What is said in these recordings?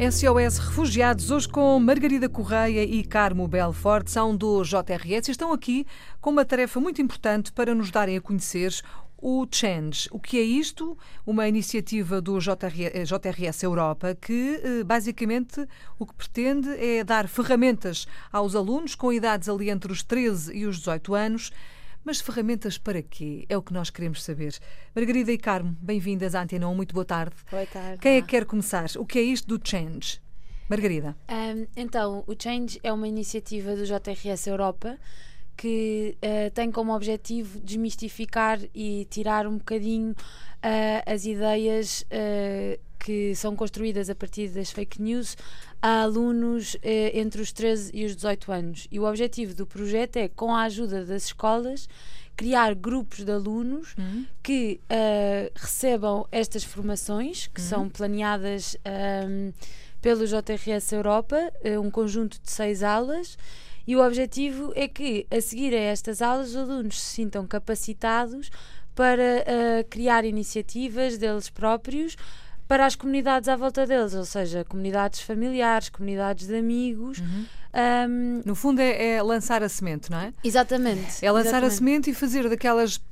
SOS Refugiados, hoje com Margarida Correia e Carmo Belfort, são do JRS e estão aqui com uma tarefa muito importante para nos darem a conhecer o Change. O que é isto? Uma iniciativa do JRS Europa que, eh, basicamente, o que pretende é dar ferramentas aos alunos com idades ali entre os 13 e os 18 anos mas ferramentas para quê? É o que nós queremos saber. Margarida e Carmo, bem-vindas à Antena 1, muito boa tarde. Boa tarde. Quem é que quer começar? O que é isto do Change? Margarida. Um, então, o Change é uma iniciativa do JRS Europa que uh, tem como objetivo desmistificar e tirar um bocadinho uh, as ideias uh, que são construídas a partir das fake news a alunos entre os 13 e os 18 anos. E o objetivo do projeto é, com a ajuda das escolas, criar grupos de alunos uhum. que recebam estas formações, que uhum. são planeadas um, pelo JRS Europa, um conjunto de seis aulas e o objetivo é que, a seguir a estas aulas, os alunos se sintam capacitados para uh, criar iniciativas deles próprios para as comunidades à volta deles, ou seja, comunidades familiares, comunidades de amigos. Uhum. Um, no fundo é, é, lançar a semente, não é? Exatamente. É lançar exatamente. a semente e fazer daquelas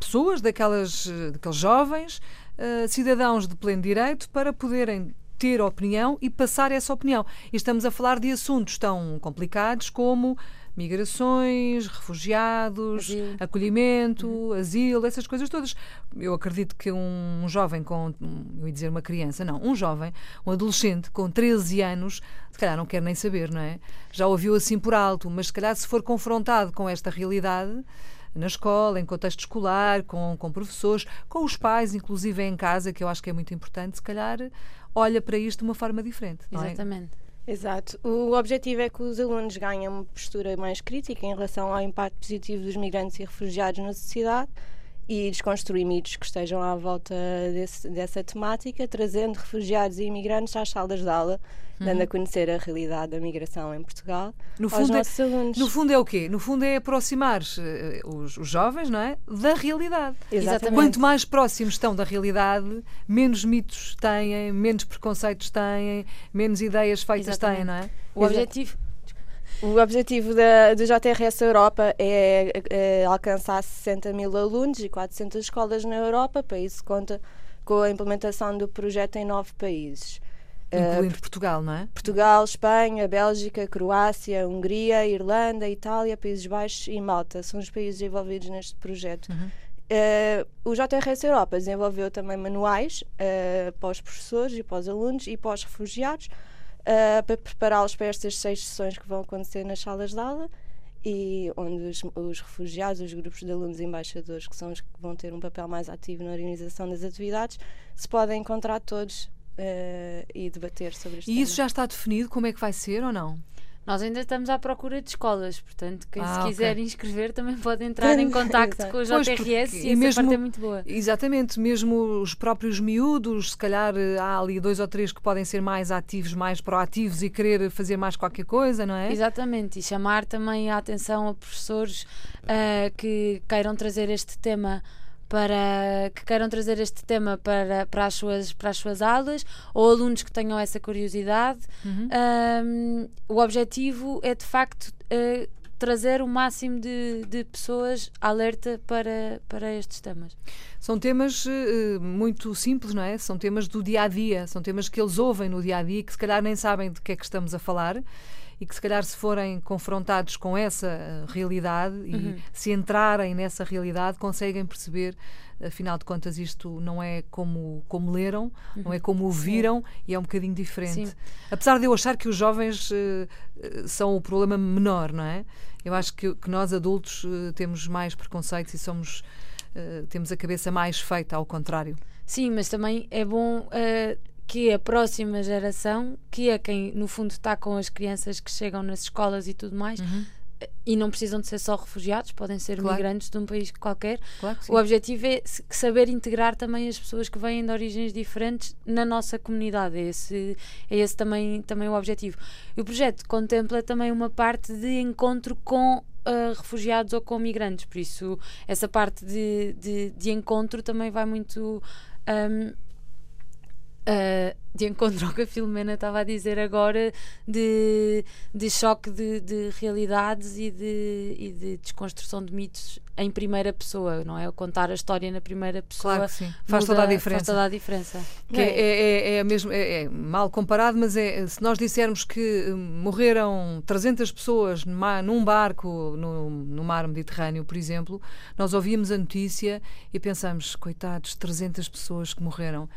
pessoas, daquelas, daqueles jovens, uh, cidadãos de pleno direito para poderem ter opinião e passar essa opinião. E estamos a falar de assuntos tão complicados como migrações, refugiados, asilo. acolhimento, uhum. asilo, essas coisas todas. Eu acredito que um jovem com, eu ia dizer uma criança, não, um jovem, um adolescente com 13 anos, se calhar não quer nem saber, não é? Já ouviu assim por alto, mas se calhar se for confrontado com esta realidade, na escola, em contexto escolar, com, com professores, com os pais, inclusive em casa, que eu acho que é muito importante, se calhar olha para isto de uma forma diferente. É? Exatamente. É? Exato. O objetivo é que os alunos ganhem uma postura mais crítica em relação ao impacto positivo dos migrantes e refugiados na sociedade e desconstruir mitos que estejam à volta desse, dessa temática, trazendo refugiados e imigrantes às salas de aula, uhum. dando a conhecer a realidade da migração em Portugal no fundo é- nossos alunos. No fundo é o quê? No fundo é aproximar uh, os, os, jovens não é? da realidade. Exatamente. Quanto mais próximos estão da realidade, menos mitos têm, menos preconceitos têm, menos ideias feitas Exatamente. têm, não é? O objetivo o objetivo da, do JRS Europa é, é, alcançar 60 mil alunos e 400 escolas na Europa. Para isso, conta com a implementação do projeto em nove países. Incluindo uh, Portugal, não é? Portugal, Espanha, Bélgica, Croácia, Hungria, Irlanda, Itália, Países Baixos e Malta são os países envolvidos neste projeto. Uhum. Uh, o JRS Europa desenvolveu também manuais uh, para os professores e para os alunos e para os refugiados uh, para prepará-los para estas seis sessões que vão acontecer nas salas de aula e onde os, os, refugiados, os grupos de alunos embaixadores, que são os que vão ter um papel mais ativo na organização das atividades, se podem encontrar todos uh, e debater sobre isto. E isso já está definido como é que vai ser ou não? Nós ainda estamos à procura de escolas, portanto, quem ah, se quiser okay. inscrever também pode entrar em contacto com o JRS pois, e, e mesmo, parte é muito boa. Exatamente, mesmo os próprios miúdos, se calhar eh, há ali dois ou três que podem ser mais ativos, mais proativos e querer fazer mais qualquer coisa, não é? Exatamente, e chamar também a atenção a professores uh, que queiram trazer este tema para que queiram trazer este tema para, para, as, suas, para as suas aulas ou alunos que tenham essa curiosidade. Uhum. Um, o objetivo é de facto uh, trazer o máximo de, de pessoas alerta para, para estes temas. São temas uh, muito simples, não é? São temas do dia a dia, são temas que eles ouvem no dia a dia que se calhar nem sabem de que é que estamos a falar e que se calhar se forem confrontados com essa eh, realidade e uhum. se entrarem nessa realidade conseguem perceber afinal de contas isto não é como, como leram, uhum. não é uhum. como ouviram Sim. e é um bocadinho diferente. Sim. Apesar de eu achar que os jovens uh, são o problema menor, não é? Eu acho que, que nós adultos uh, temos mais preconceitos e somos uh, temos a cabeça mais feita ao contrário. Sim, mas também é bom que a próxima geração, que é quem no fundo está com as crianças que chegam nas escolas e tudo mais, uhum. e não precisam de ser só refugiados, podem ser claro. migrantes de um país qualquer. Claro o objetivo é saber integrar também as pessoas que vêm de origens diferentes na nossa comunidade. É esse, é esse também, também o objetivo. E o projeto contempla também uma parte de encontro com Uh, refugiados ou com migrantes, por isso essa parte de, de, de encontro também vai muito um, uh, de encontro ao que a Filomena estava a dizer agora, de, de choque de, de realidades e de, e de desconstrução de mitos em primeira pessoa, não é? Contar a história na primeira pessoa claro que sim. faz toda a diferença. Faz toda a diferença. Que é, é, é, é mesmo, é, é, mal comparado, mas é, se nós dissermos que hum, morreram 300 pessoas numa, num barco no, no mar Mediterrâneo, por exemplo, nós ouvimos a notícia e pensamos, coitados, 300 pessoas que morreram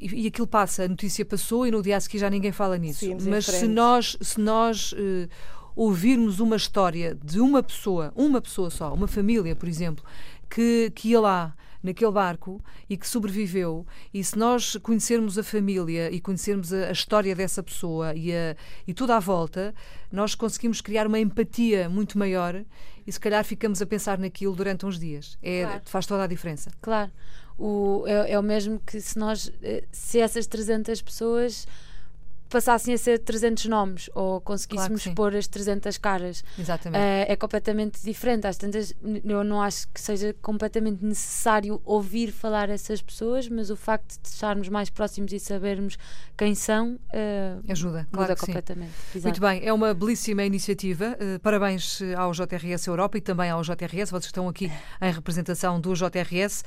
e, aquilo passa, a notícia passou e no dia a seguir já ninguém fala nisso. Sim, Mas se nós, se nós uh, ouvirmos uma história de uma pessoa, uma pessoa só, uma família, por exemplo, que, que ia lá naquele barco e que sobreviveu, e se nós conhecermos a família e conhecermos a, a história dessa pessoa e, a, e tudo à volta, nós conseguimos criar uma empatia muito maior e se calhar ficamos a pensar naquilo durante uns dias. É, claro. Faz toda a diferença. Claro. O, é, é o mesmo que se nós, eh, se essas 300 pessoas passassem a ser 300 nomes ou conseguíssemos claro pôr as 300 caras. Exatamente. Uh, é completamente diferente. Às tantas, eu não acho que seja completamente necessário ouvir falar essas pessoas, mas o facto de estarmos mais próximos e sabermos quem são uh, ajuda, claro completamente. Muito bem, é uma belíssima iniciativa. Uh, parabéns ao JRS Europa e também ao JRS. Vocês estão aqui em representação do JRS,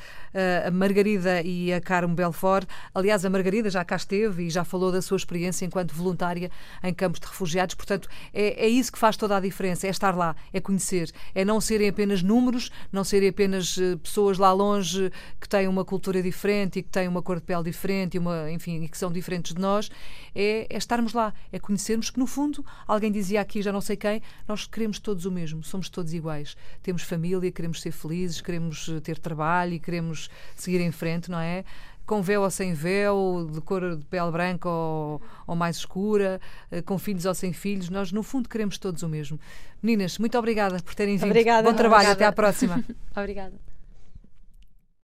a Margarida e a Carmo Belfort. Aliás, a Margarida já cá esteve e já falou da sua experiência enquanto voluntária em campos de refugiados. Portanto, é, é isso que faz toda a diferença: é estar lá, é conhecer, é não serem apenas números, não serem apenas uh, pessoas lá longe que têm uma cultura diferente e que têm uma cor de pele diferente e, uma, enfim, e que são diferentes de nós. É, é estarmos lá, é conhecermos que, no fundo, alguém dizia aqui, já não sei quem, nós queremos todos o mesmo, somos todos iguais. Temos família, queremos ser felizes, queremos eh, ter trabalho e queremos seguir em frente, não é? Com véu ou sem véu, de cor de pele branca ou, ou, mais escura, eh, com filhos ou sem filhos. Nós, no fundo, queremos todos o mesmo. Meninas, muito obrigada por terem vindo. Obrigada. Bom trabalho, obrigada. até à próxima. obrigada.